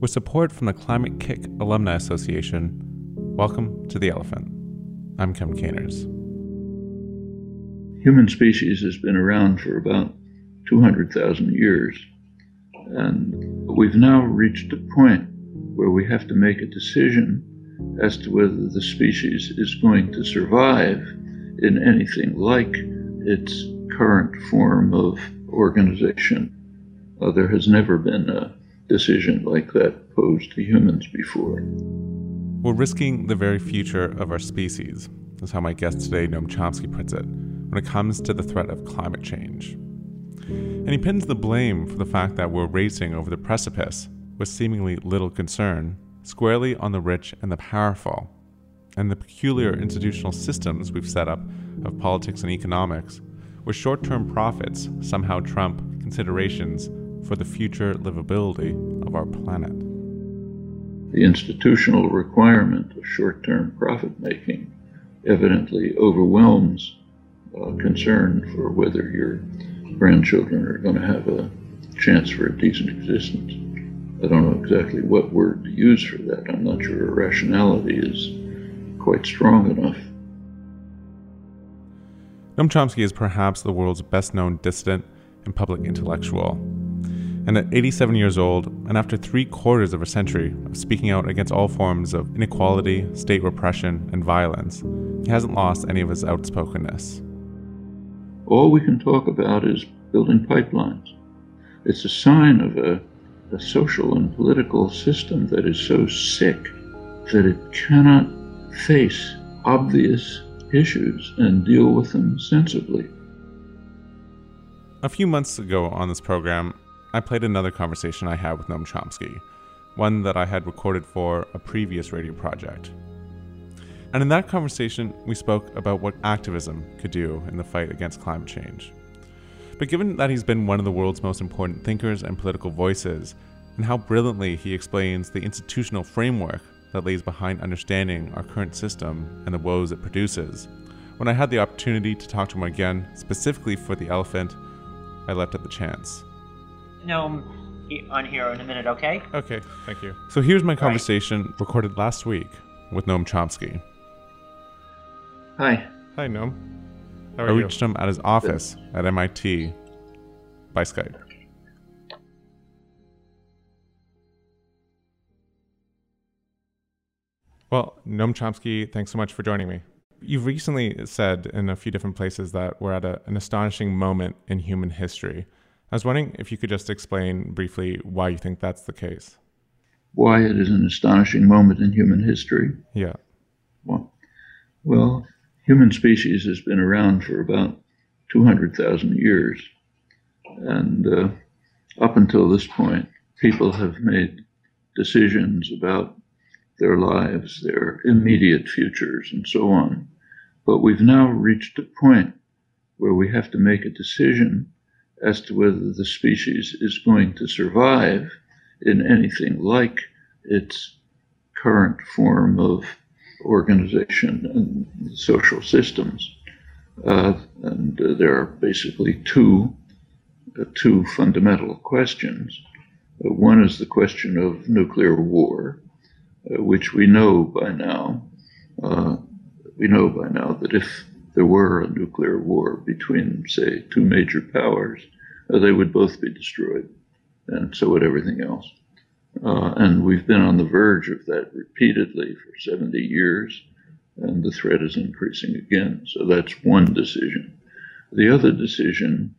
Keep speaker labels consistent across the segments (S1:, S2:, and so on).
S1: With support from the Climate-KIC Alumni Association, welcome to The Elephant. I'm Kim Caners.
S2: Human species has been around for about 200,000 years, and we've now reached a point where we have to make a decision as to whether the species is going to survive in anything like its current form of organization. Uh, there has never been a decision like that posed to humans before.
S1: We're risking the very future of our species, is how my guest today, Noam Chomsky, puts it, when it comes to the threat of climate change. And he pins the blame for the fact that we're racing over the precipice with seemingly little concern squarely on the rich and the powerful, and the peculiar institutional systems we've set up of politics and economics, where short term profits somehow trump considerations for the future livability of our planet.
S2: The institutional requirement of short term profit making evidently overwhelms uh, concern for whether your grandchildren are going to have a chance for a decent existence. I don't know exactly what word to use for that. I'm not sure irrationality is quite strong enough.
S1: Noam Chomsky is perhaps the world's best known dissident and public intellectual. And at 87 years old, and after three quarters of a century of speaking out against all forms of inequality, state repression, and violence, he hasn't lost any of his outspokenness.
S2: All we can talk about is building pipelines. It's a sign of a, a social and political system that is so sick that it cannot face obvious issues and deal with them sensibly.
S1: A few months ago on this program, I played another conversation I had with Noam Chomsky, one that I had recorded for a previous radio project. And in that conversation, we spoke about what activism could do in the fight against climate change. But given that he's been one of the world's most important thinkers and political voices, and how brilliantly he explains the institutional framework that lays behind understanding our current system and the woes it produces, when I had the opportunity to talk to him again, specifically for The Elephant, I left at the chance.
S3: No, on here in a minute, okay?
S1: Okay, thank you. So here's my conversation right. recorded last week with Noam Chomsky.
S2: Hi.
S1: Hi, Noam. How are I you? reached him at his office at MIT by Skype. Well, Noam Chomsky, thanks so much for joining me. You've recently said in a few different places that we're at a, an astonishing moment in human history. I was wondering if you could just explain briefly why you think that's the case.
S2: Why it is an astonishing moment in human history?
S1: Yeah.
S2: Well, well human species has been around for about 200,000 years. And uh, up until this point, people have made decisions about their lives, their immediate futures, and so on. But we've now reached a point where we have to make a decision as to whether the species is going to survive in anything like its current form of organization and social systems. Uh, and uh, there are basically two, uh, two fundamental questions. Uh, one is the question of nuclear war, uh, which we know by now. Uh, we know by now that if there were a nuclear war between, say, two major powers, uh, they would both be destroyed, and so would everything else. Uh, and we've been on the verge of that repeatedly for 70 years, and the threat is increasing again. So that's one decision. The other decision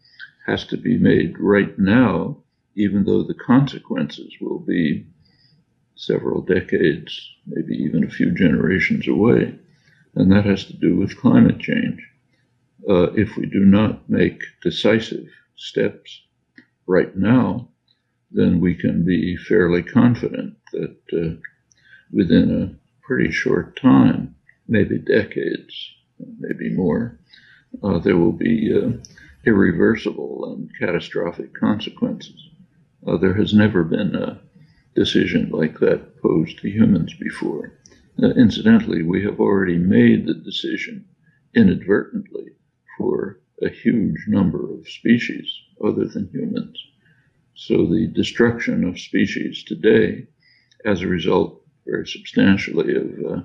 S2: has to be made right now, even though the consequences will be several decades, maybe even a few generations away. And that has to do with climate change. Uh, if we do not make decisive steps right now, then we can be fairly confident that uh, within a pretty short time, maybe decades, maybe more, uh, there will be uh, irreversible and catastrophic consequences. Uh, there has never been a decision like that posed to humans before. Uh, incidentally, we have already made the decision inadvertently for a huge number of species other than humans. So the destruction of species today as a result, very substantially, of uh,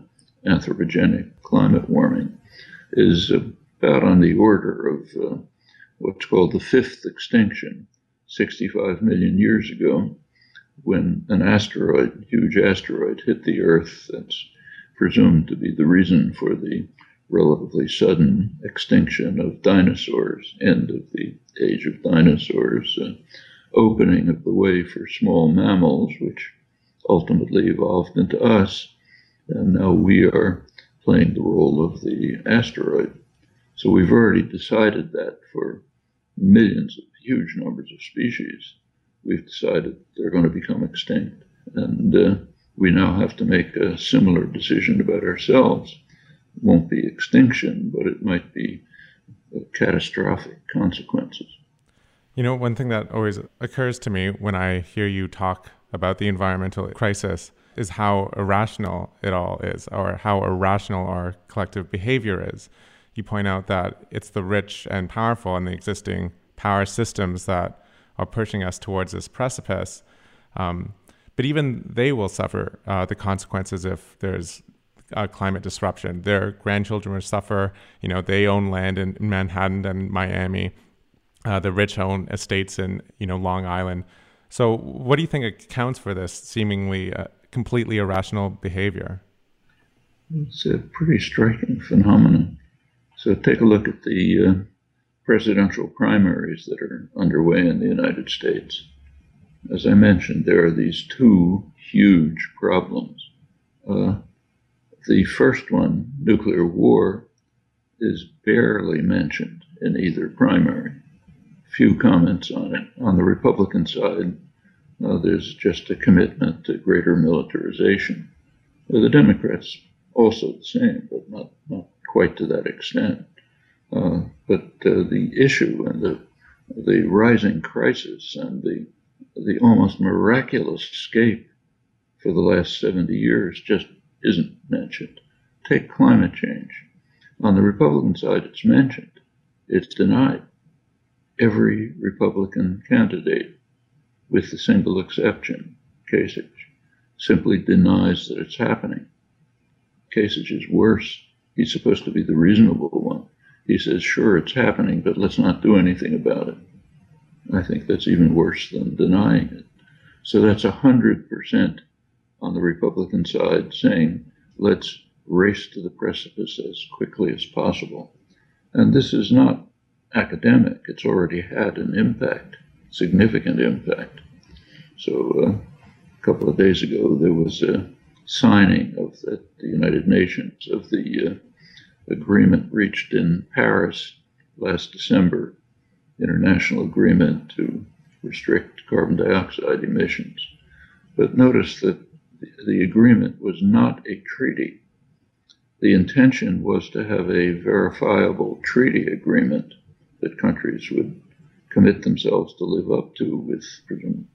S2: anthropogenic climate warming, is about on the order of uh, what's called the fifth extinction, 65 million years ago, when an asteroid, huge asteroid, hit the Earth. That's presumed to be the reason for the relatively sudden extinction of dinosaurs, end of the age of dinosaurs, uh, opening of the way for small mammals, which ultimately evolved into us. And now we are playing the role of the asteroid. So we've already decided that for millions of huge numbers of species, we've decided they're going to become extinct. And uh, we now have to make a similar decision about ourselves. It won't be extinction, but it might be catastrophic consequences.
S4: You know, one thing that always occurs to me when I hear you talk about the environmental crisis is how irrational it all is, or how irrational our collective behavior is. You point out that it's the rich and powerful and the existing power systems that are pushing us towards this precipice. Um, but even they will suffer uh, the consequences if there's uh, climate disruption. Their grandchildren will suffer. You know, they own land in, Manhattan and Miami. Uh, the rich own estates in you know Long Island. So, what do you think accounts for this seemingly uh, completely irrational behavior?
S2: It's a pretty striking phenomenon. So, take a look at the uh, presidential primaries that are underway in the United States. As I mentioned, there are these two huge problems. Uh, the first one, nuclear war, is barely mentioned in either primary. Few comments on it. On the Republican side, uh, there's just a commitment to greater militarization. Uh, the Democrats also the same, but not, not quite to that extent. Uh, but uh, the issue and the the rising crisis and the the almost miraculous escape for the last 70 years just isn't mentioned. Take climate change. On the Republican side, it's mentioned, it's denied. Every Republican candidate, with the single exception, Kasich, simply denies that it's happening. Kasich is worse. He's supposed to be the reasonable one. He says, sure, it's happening, but let's not do anything about it. I think that's even worse than denying it. So that's 100% on the Republican side saying, let's race to the precipice as quickly as possible. And this is not academic, it's already had an impact, significant impact. So uh, a couple of days ago, there was a signing of the, the United Nations of the uh, agreement reached in Paris last December international agreement to restrict carbon dioxide emissions. But notice that the agreement was not a treaty. The intention was to have a verifiable treaty agreement that countries would commit themselves to live up to with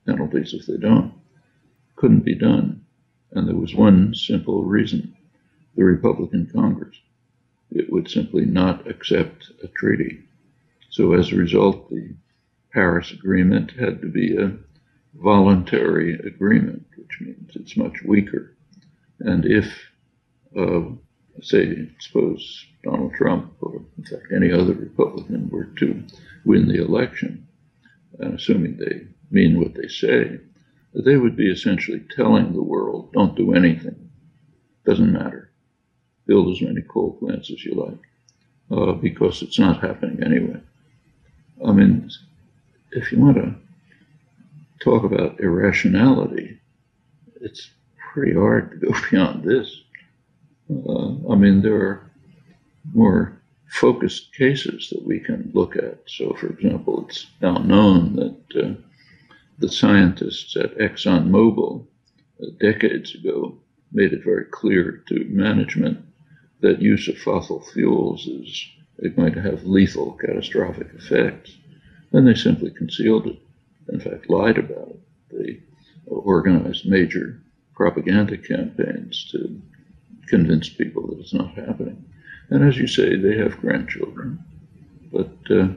S2: penalties if they don't. Couldn't be done. And there was one simple reason the Republican Congress. It would simply not accept a treaty. So as a result, the Paris Agreement had to be a voluntary agreement, which means it's much weaker. And if, uh, say, suppose Donald Trump or in fact any other Republican were to win the election, and assuming they mean what they say, they would be essentially telling the world, don't do anything. Doesn't matter. Build as many coal plants as you like, uh, because it's not happening anyway. I mean, if you want to talk about irrationality, it's pretty hard to go beyond this. Uh, I mean, there are more focused cases that we can look at. So, for example, it's now known that uh, the scientists at ExxonMobil uh, decades ago made it very clear to management that use of fossil fuels is it might have lethal, catastrophic effects. And they simply concealed it, in fact, lied about it. They organized major propaganda campaigns to convince people that it's not happening. And as you say, they have grandchildren. But uh,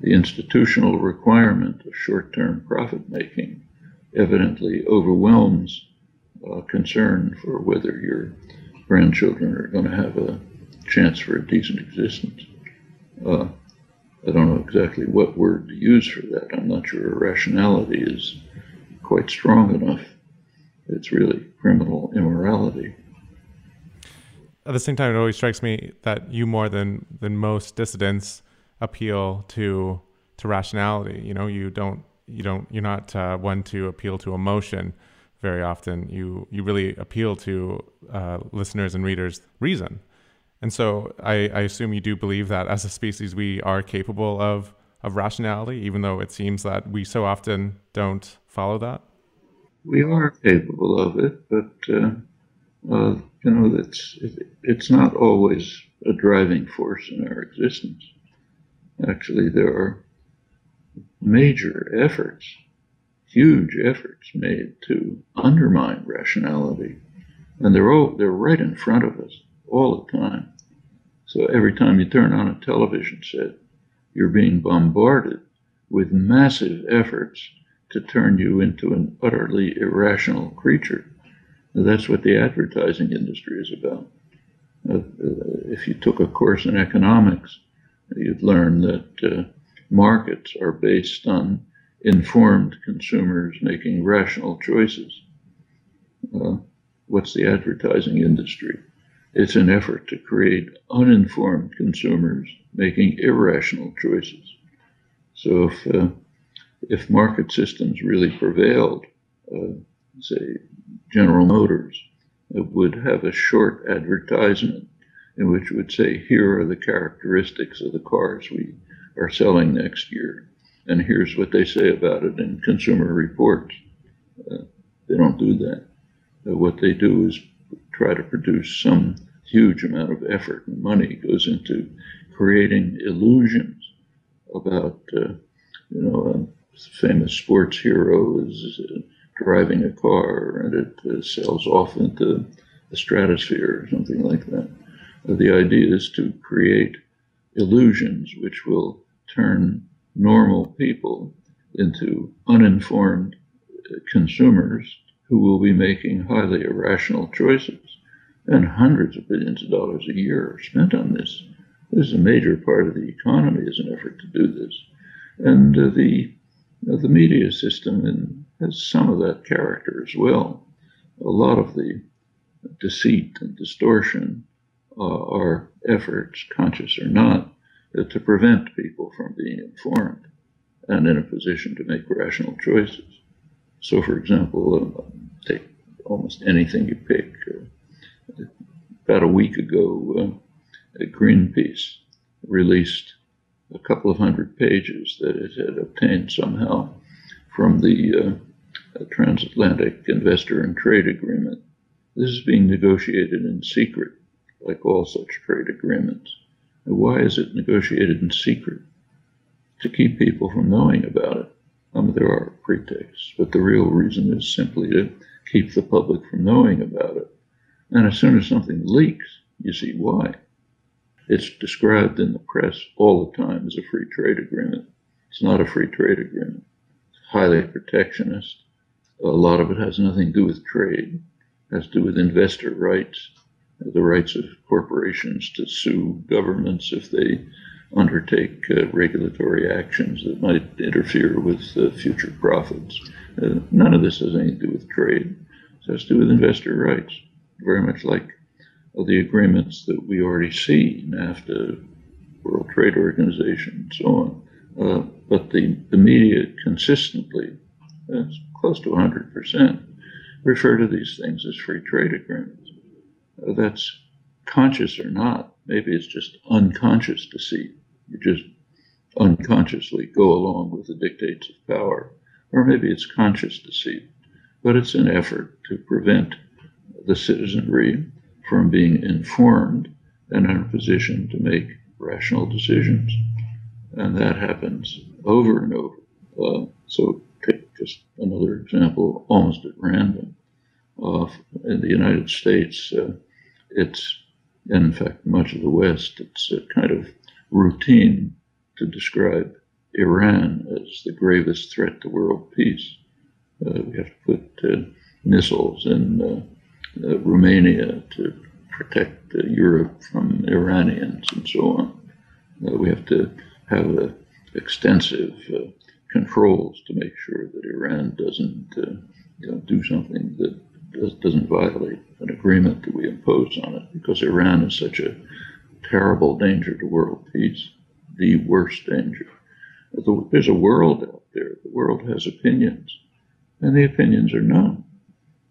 S2: the institutional requirement of short term profit making evidently overwhelms uh, concern for whether your grandchildren are going to have a chance for a decent existence. Uh, I don't know exactly what word to use for that. I'm not sure irrationality is quite strong enough. It's really criminal immorality.
S4: At the same time, it always strikes me that you more than than most dissidents appeal to to rationality. You know, you don't you don't you're not uh, one to appeal to emotion very often. You you really appeal to uh, listeners and readers' reason. And so I, I assume you do believe that as a species we are capable of of rationality, even though it seems that we so often don't follow that.
S2: We are capable of it, but uh, uh, you know it's it's not always a driving force in our existence. Actually, there are major efforts, huge efforts made to undermine rationality, and they're all they're right in front of us all the time. So every time you turn on a television set, you're being bombarded with massive efforts to turn you into an utterly irrational creature. That's what the advertising industry is about. Uh, uh, if you took a course in economics, you'd learn that uh, markets are based on informed consumers making rational choices. Uh, what's the advertising industry? It's an effort to create uninformed consumers making irrational choices. So if uh, if market systems really prevailed, uh, say General Motors it would have a short advertisement in which it would say, "Here are the characteristics of the cars we are selling next year, and here's what they say about it in Consumer Reports." Uh, they don't do that. Uh, what they do is try to produce some huge amount of effort and money goes into creating illusions about, uh, you know, a famous sports hero is uh, driving a car and it uh, sails off into the stratosphere or something like that. The idea is to create illusions which will turn normal people into uninformed uh, consumers who will be making highly irrational choices. And hundreds of billions of dollars a year are spent on this. This is a major part of the economy as an effort to do this. And uh, the, uh, the media system in, has some of that character as well. A lot of the deceit and distortion uh, are efforts, conscious or not, uh, to prevent people from being informed and in a position to make rational choices. So, for example, uh, take almost anything you pick. Uh, about a week ago, uh, Greenpeace released a couple of hundred pages that it had obtained somehow from the uh, Transatlantic Investor and Trade Agreement. This is being negotiated in secret, like all such trade agreements. And why is it negotiated in secret? To keep people from knowing about it. Mean, there are pretexts, but the real reason is simply to keep the public from knowing about it. And as soon as something leaks, you see why. It's described in the press all the time as a free trade agreement. It's not a free trade agreement. It's highly protectionist. A lot of it has nothing to do with trade. It has to do with investor rights, the rights of corporations to sue governments if they undertake uh, regulatory actions that might interfere with uh, future profits. Uh, none of this has anything to do with trade. It has to do with investor rights, very much like the agreements that we already see, NAFTA, World Trade Organization, and so on. Uh, but the, the media consistently, close to 100%, refer to these things as free trade agreements. Uh, that's conscious or not. Maybe it's just unconscious deceit. You just unconsciously go along with the dictates of power. Or maybe it's conscious deceit. But it's an effort to prevent the citizenry from being informed and in a position to make rational decisions. And that happens over and over. Uh, so, take just another example, almost at random. Uh, in the United States, uh, it's, in fact, much of the West, it's a kind of routine to describe Iran as the gravest threat to world peace. Uh, we have to put uh, missiles in uh, uh, Romania to protect uh, Europe from Iranians and so on. Uh, we have to have extensive controls to make sure that Iran doesn't you know, do something that does, doesn't violate an agreement that we impose on it, because Iran is such a terrible danger to world peace, the worst danger. There's a world out there. The world has opinions, and the opinions are known.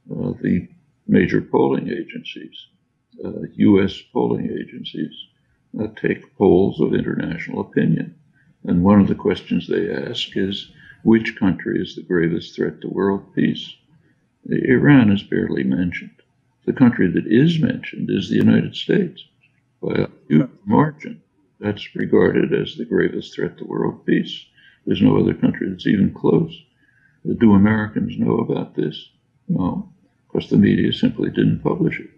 S2: Uh, the major polling agencies, uh, U.S. polling agencies, uh, take polls of international opinion. And one of the questions they ask is which country is the gravest threat to world peace? Iran is barely mentioned. The country that is mentioned is the United States by a huge margin. That's regarded as the gravest threat to world peace. There's no other country that's even close. Do Americans know about this? No, because the media simply didn't publish it.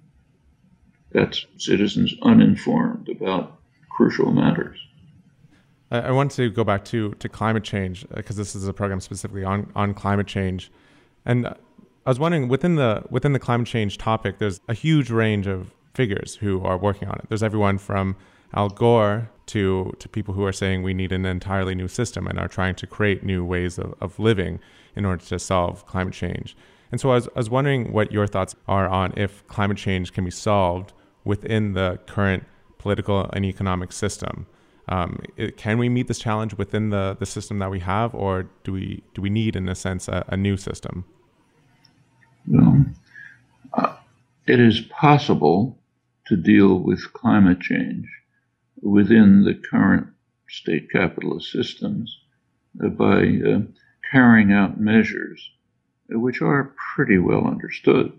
S2: That's citizens uninformed about crucial matters.
S4: I, want to go back to, to climate change because uh, this is a program specifically on, on climate change. And I was wondering within the within the climate change topic, there's a huge range of figures who are working on it. There's everyone from Al Gore to to people who are saying we need an entirely new system and are trying to create new ways of, of living in order to solve climate change. And so I was, I was wondering what your thoughts are on if climate change can be solved within the current political and economic system. Um, it, can we meet this challenge within the, the system that we have, or do we do we need, in a sense, a, a new system?
S2: Uh, it is possible to deal with climate change within the current state capitalist systems uh, by uh, carrying out measures uh, which are pretty well understood.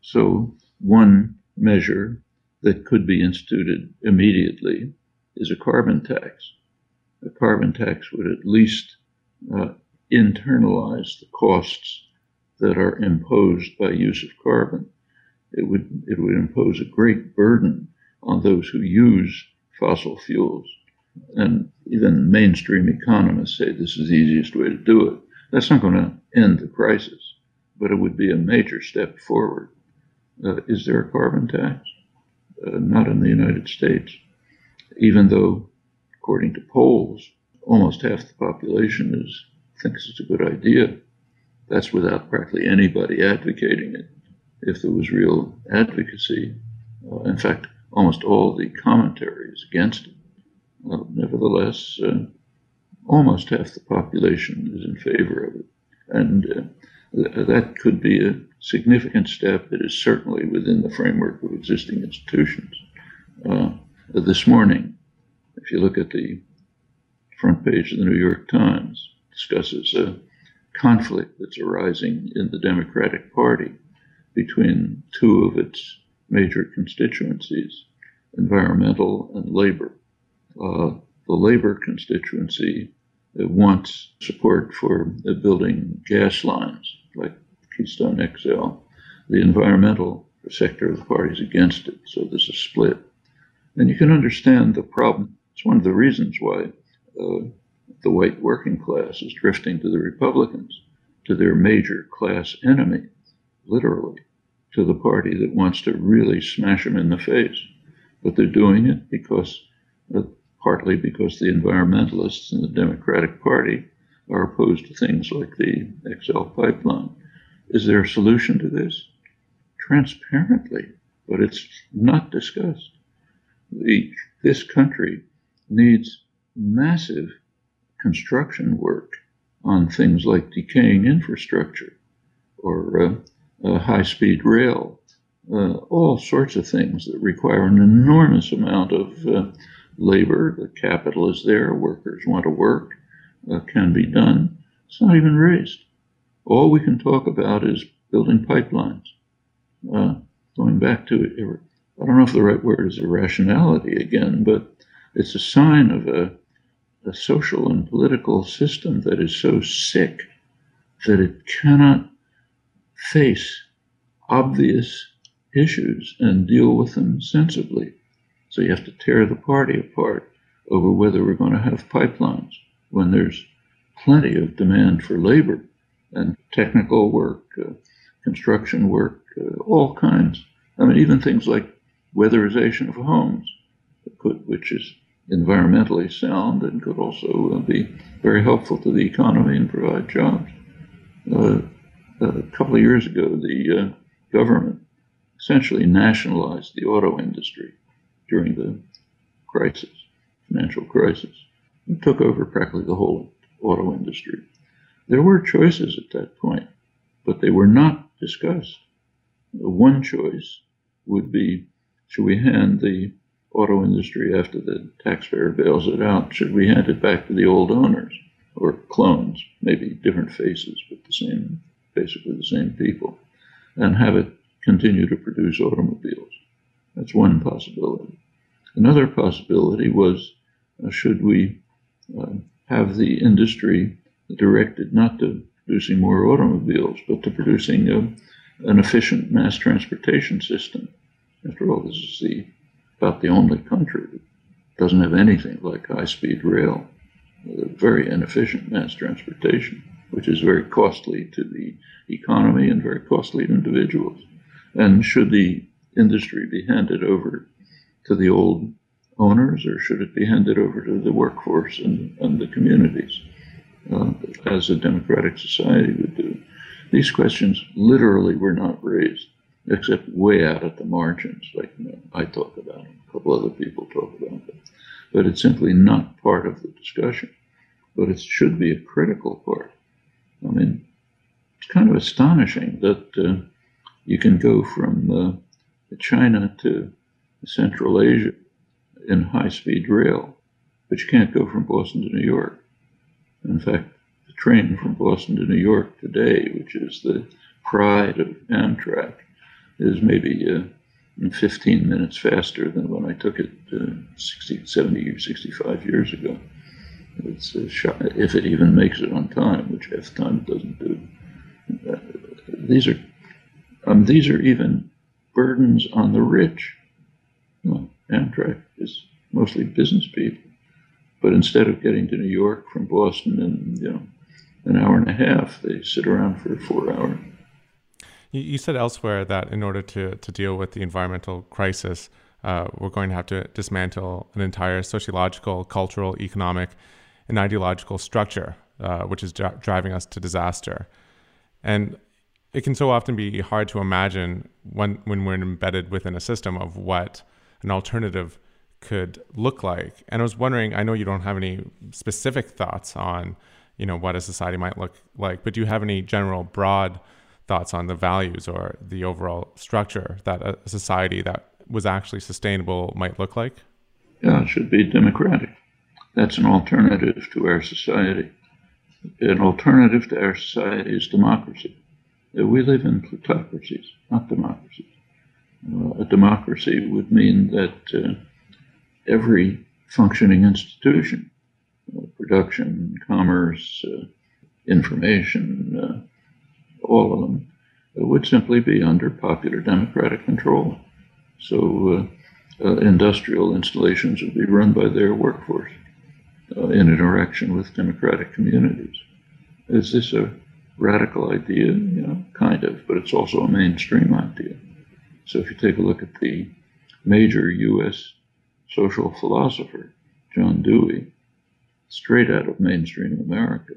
S2: So, one measure that could be instituted immediately is a carbon tax. A carbon tax would at least uh, internalize the costs that are imposed by use of carbon. It would, it would impose a great burden on those who use fossil fuels. And even mainstream economists say this is the easiest way to do it. That's not going to end the crisis, but it would be a major step forward. Uh, is there a carbon tax? Uh, not in the United States, even though, according to polls, almost half the population is thinks it's a good idea. That's without practically anybody advocating it. If there was real advocacy, uh, in fact, almost all the commentaries against it. Uh, nevertheless, uh, almost half the population is in favor of it. And uh, th- that could be a significant step. It is certainly within the framework of existing institutions. Uh, this morning, if you look at the front page of the New York Times, discusses a conflict that's arising in the Democratic Party between two of its major constituencies, environmental and labor. Uh, the labor constituency wants support for building gas lines like Keystone XL. The environmental sector of the party is against it, so there's a split. And you can understand the problem. It's one of the reasons why uh, the white working class is drifting to the Republicans, to their major class enemy, literally to the party that wants to really smash them in the face. But they're doing it because, uh, partly because the environmentalists in the Democratic Party are opposed to things like the XL pipeline. Is there a solution to this? Transparently, but it's not discussed. The, this country needs massive construction work on things like decaying infrastructure or uh, high speed rail, uh, all sorts of things that require an enormous amount of uh, labor. The capital is there, workers want to work, uh, can be done. It's not even raised. All we can talk about is building pipelines. Uh, going back to, I don't know if the right word is irrationality again, but it's a sign of a, a social and political system that is so sick that it cannot face obvious issues and deal with them sensibly. So you have to tear the party apart over whether we're going to have pipelines when there's plenty of demand for labor and technical work, uh, construction work, uh, all kinds. I mean, even things like weatherization of homes, which is environmentally sound and could also uh, be very helpful to the economy and provide jobs. Uh, a couple of years ago, the uh, government essentially nationalized the auto industry during the crisis, financial crisis, and took over practically the whole auto industry. There were choices at that point, but they were not discussed. One choice would be should we hand the auto industry after the taxpayer bails it out? Should we hand it back to the old owners or clones, maybe different faces, but the same, basically the same people, and have it continue to produce automobiles? That's one possibility. Another possibility was uh, should we uh, have the industry directed not to producing more automobiles, but to producing a, an efficient mass transportation system? After all, this is the about the only country that doesn't have anything like high speed rail, very inefficient mass transportation, which is very costly to the economy and very costly to individuals. And should the industry be handed over to the old owners or should it be handed over to the workforce and, and the communities uh, as a democratic society would do? These questions literally were not raised except way out at the margins, like you know, I talk about them, a couple other people talk about them. But it's simply not part of the discussion. But it should be a critical part. I mean, it's kind of astonishing that uh, you can go from uh, China to Central Asia in high speed rail, but you can't go from Boston to New York. In fact, the train from Boston to New York today, which is the pride of Amtrak, is maybe uh, 15 minutes faster than when I took it uh, 60, 70 or 65 years ago. It's if it even makes it on time, which the time doesn't do. Uh, these are um, these are even burdens on the rich. Well, Amtrak is mostly business people, but instead of getting to New York from Boston in you know an hour and a half, they sit around for four hours.
S4: You said elsewhere that in order to, to deal with the environmental crisis, uh, we're going to have to dismantle an entire sociological, cultural, economic, and ideological structure, uh, which is dri- driving us to disaster. And it can so often be hard to imagine when, when we're embedded within a system of what an alternative could look like. And I was wondering, I know you don't have any specific thoughts on, you know, what a society might look like, but do you have any general broad thoughts on the values or the overall structure that a society that was actually sustainable might look like?
S2: Yeah, it should be democratic. That's an alternative to our society. An alternative to our society is democracy. We live in plutocracies, not democracies. Uh, a democracy would mean that uh, every functioning institution, uh, production, commerce, uh, information, uh, all of them, would simply be under popular democratic control. So uh, uh, industrial installations would be run by their workforce uh, in interaction with democratic communities. Is this a radical idea? You know, kind of, but it's also a mainstream idea. So if you take a look at the major U.S. social philosopher, John Dewey, straight out of mainstream America,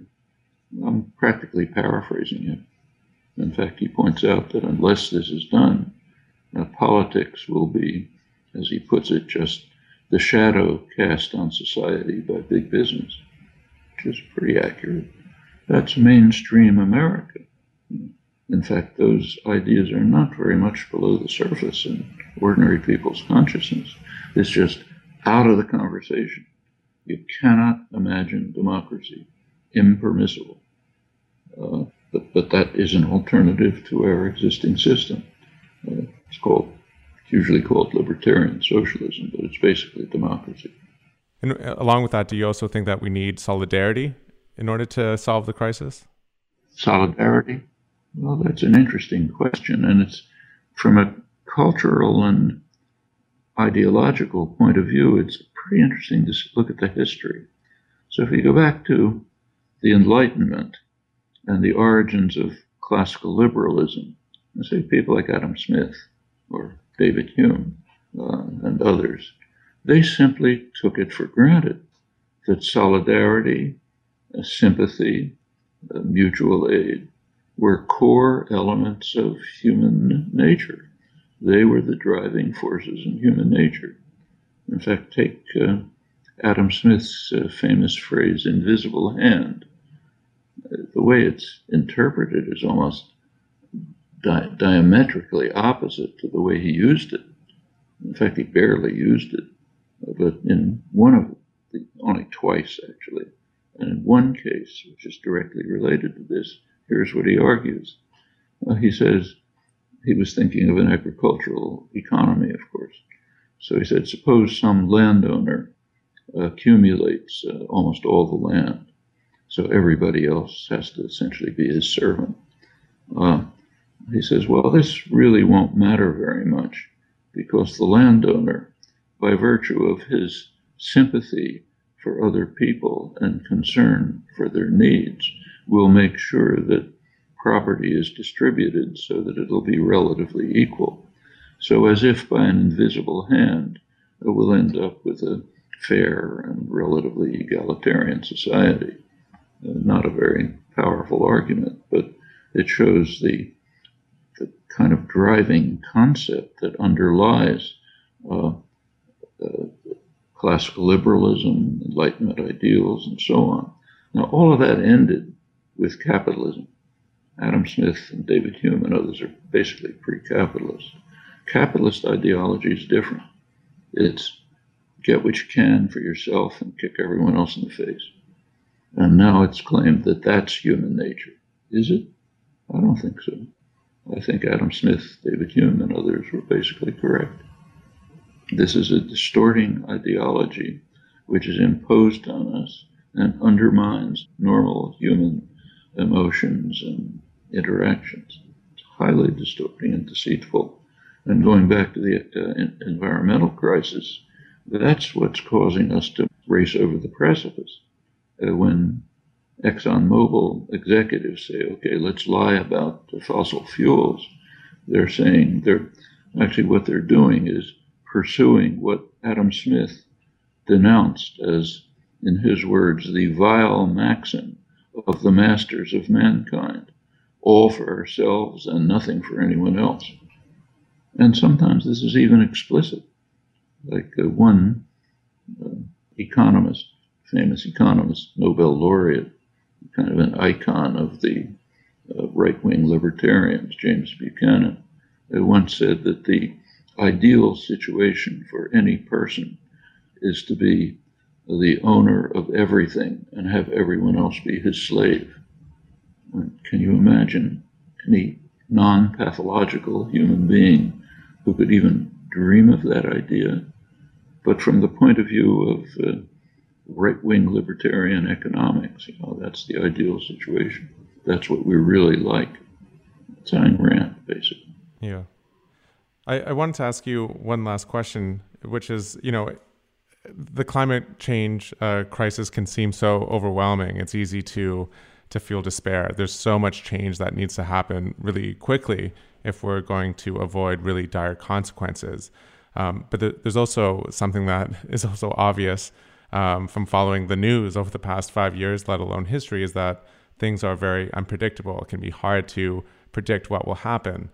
S2: I'm practically paraphrasing him. In fact, he points out that unless this is done, uh, politics will be, as he puts it, just the shadow cast on society by big business, which is pretty accurate. That's mainstream America. In fact, those ideas are not very much below the surface in ordinary people's consciousness. It's just out of the conversation. You cannot imagine democracy impermissible. Uh, but, but that is an alternative to our existing system. Uh, it's called, usually called libertarian socialism, but it's basically democracy.
S4: And uh, along with that, do you also think that we need solidarity in order to solve the crisis?
S2: Solidarity? Well, that's an interesting question, and it's from a cultural and ideological point of view, it's pretty interesting to look at the history. So if you go back to the Enlightenment, and the origins of classical liberalism say people like Adam Smith or David Hume uh, and others, they simply took it for granted that solidarity, uh, sympathy, uh, mutual aid were core elements of human nature. They were the driving forces in human nature. In fact, take uh, Adam Smith's uh, famous phrase, invisible hand. The way it's interpreted is almost di- diametrically opposite to the way he used it. In fact, he barely used it, but in one of the, only twice actually, and in one case, which is directly related to this, here's what he argues. Uh, he says he was thinking of an agricultural economy, of course. So he said, suppose some landowner accumulates uh, almost all the land, so everybody else has to essentially be his servant. Uh, he says, well, this really won't matter very much because the landowner, by virtue of his sympathy for other people and concern for their needs, will make sure that property is distributed so that it'll be relatively equal. So, as if by an invisible hand, we'll end up with a fair and relatively egalitarian society. Uh, not a very powerful argument, but it shows the the kind of driving concept that underlies uh, uh, classical liberalism, Enlightenment ideals, and so on. Now, all of that ended with capitalism. Adam Smith and David Hume and others are basically pre capitalist. Capitalist ideology is different. It's get what you can for yourself and kick everyone else in the face. And now it's claimed that that's human nature. Is it? I don't think so. I think Adam Smith, David Hume, and others were basically correct. This is a distorting ideology which is imposed on us and undermines normal human emotions and interactions. It's highly distorting and deceitful. And going back to the uh, environmental crisis, that's what's causing us to race over the precipice. Uh, when ExxonMobil executives say, okay, let's lie about fossil fuels, they're saying they're actually what they're doing is pursuing what Adam Smith denounced as, in his words, the vile maxim of the masters of mankind all for ourselves and nothing for anyone else. And sometimes this is even explicit. Like uh, one uh, economist, famous economist, Nobel laureate, kind of an icon of the uh, right wing libertarians, James Buchanan, who once said that the ideal situation for any person is to be the owner of everything and have everyone else be his slave. Can you imagine any non pathological human being who could even dream of that idea? But from the point of view of uh, right wing libertarian economics. You know, that's the ideal situation. That's what we really like. It's Ayn Rand, basically.
S4: Yeah. I, I wanted to ask you one last question, which is, you know, the climate change uh, crisis can seem so overwhelming. It's easy to to feel despair. There's so much change that needs to happen really quickly if we're going to avoid really dire consequences. Um, but th- there's also something that is also obvious um, from following the news over the past five years, let alone history, is that things are very unpredictable. It can be hard to predict what will happen.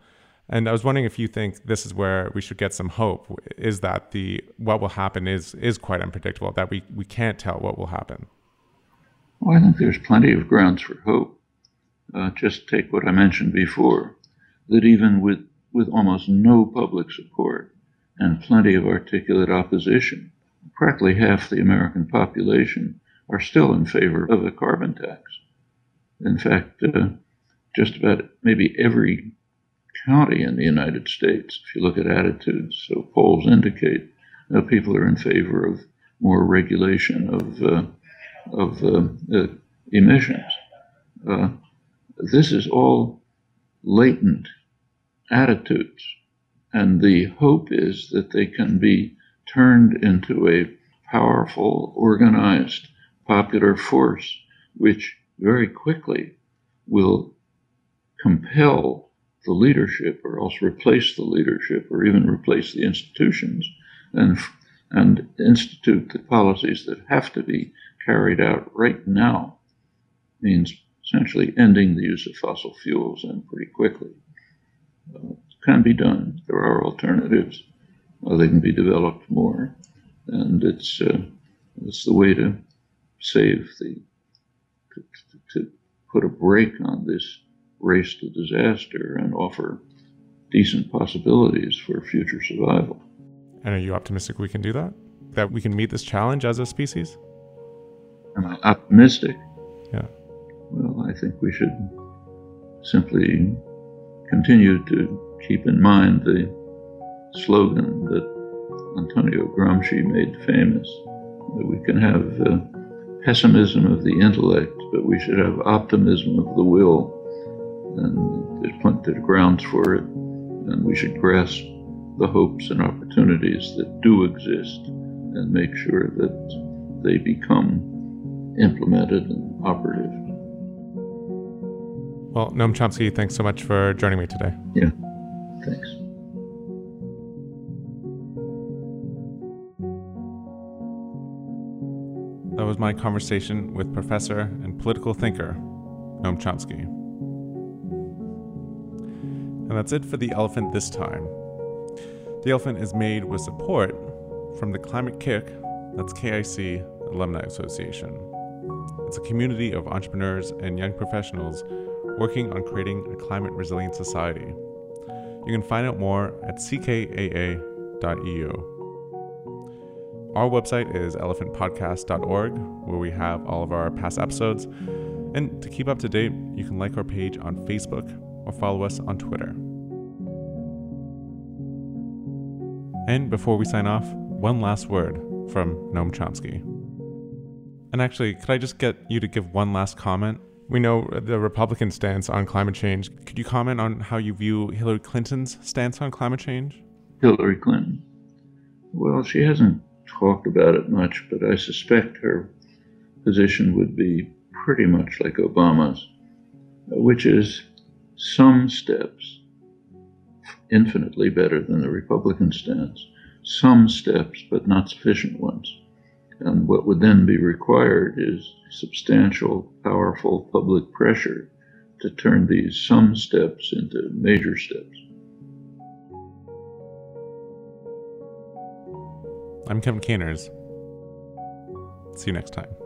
S4: And I was wondering if you think this is where we should get some hope. Is that the what will happen is is quite unpredictable, that we, we can't tell what will happen?
S2: Well, I think there's plenty of grounds for hope. Uh, just take what I mentioned before, that even with, with almost no public support and plenty of articulate opposition, practically half the American population are still in favor of a carbon tax. In fact, uh, just about maybe every county in the United States, if you look at attitudes, so polls indicate that people are in favor of more regulation of uh, of uh, uh emissions. Uh, this is all latent attitudes, and the hope is that they can be turned into a powerful, organized, popular force, which very quickly will compel the leadership or else replace the leadership or even replace the institutions and, and institute the policies that have to be carried out right now means essentially ending the use of fossil fuels and pretty quickly. Uh, it can be done. There are alternatives. Uh, they can be developed more. And it's, uh, it's the way to save the, to, to put a brake on this race to disaster and offer decent possibilities for future survival.
S1: And are you optimistic we can do that? That we can meet this challenge as a species?
S2: Am I optimistic?
S1: Yeah.
S2: Well, I think we should simply continue to keep in mind the slogan that Antonio Gramsci made famous that we can have uh, pessimism of the intellect, but we should have optimism of the will. And there's plenty of grounds for it, and we should grasp the hopes and opportunities that do exist and make sure that they become implemented and operative.
S1: Well, Noam Chomsky, thanks so much for joining me today.
S2: Yeah, thanks.
S1: My conversation with professor and political thinker, Noam Chomsky. And that's it for The Elephant this time. The Elephant is made with support from the Climate-KIC, that's KIC Alumni Association. It's a community of entrepreneurs and young professionals working on creating a climate resilient society. You can find out more at ckaa.eu. Our website is elephantpodcast.org, where we have all of our past episodes. And to keep up to date, you can like our page on Facebook or follow us on Twitter. And before we sign off, one last word from Noam Chomsky. And actually, could I just get you to give one last comment? We know the Republican stance on climate change. Could you comment on how you view Hillary Clinton's stance on climate change?
S2: Hillary Clinton. Well, she hasn't talked about it much, but I suspect her position would be pretty much like Obama's, which is some steps infinitely better than the Republican stance, some steps, but not sufficient ones. And what would then be required is substantial, powerful public pressure to turn these some steps into major steps.
S1: I'm Kevin Caners. See you next time.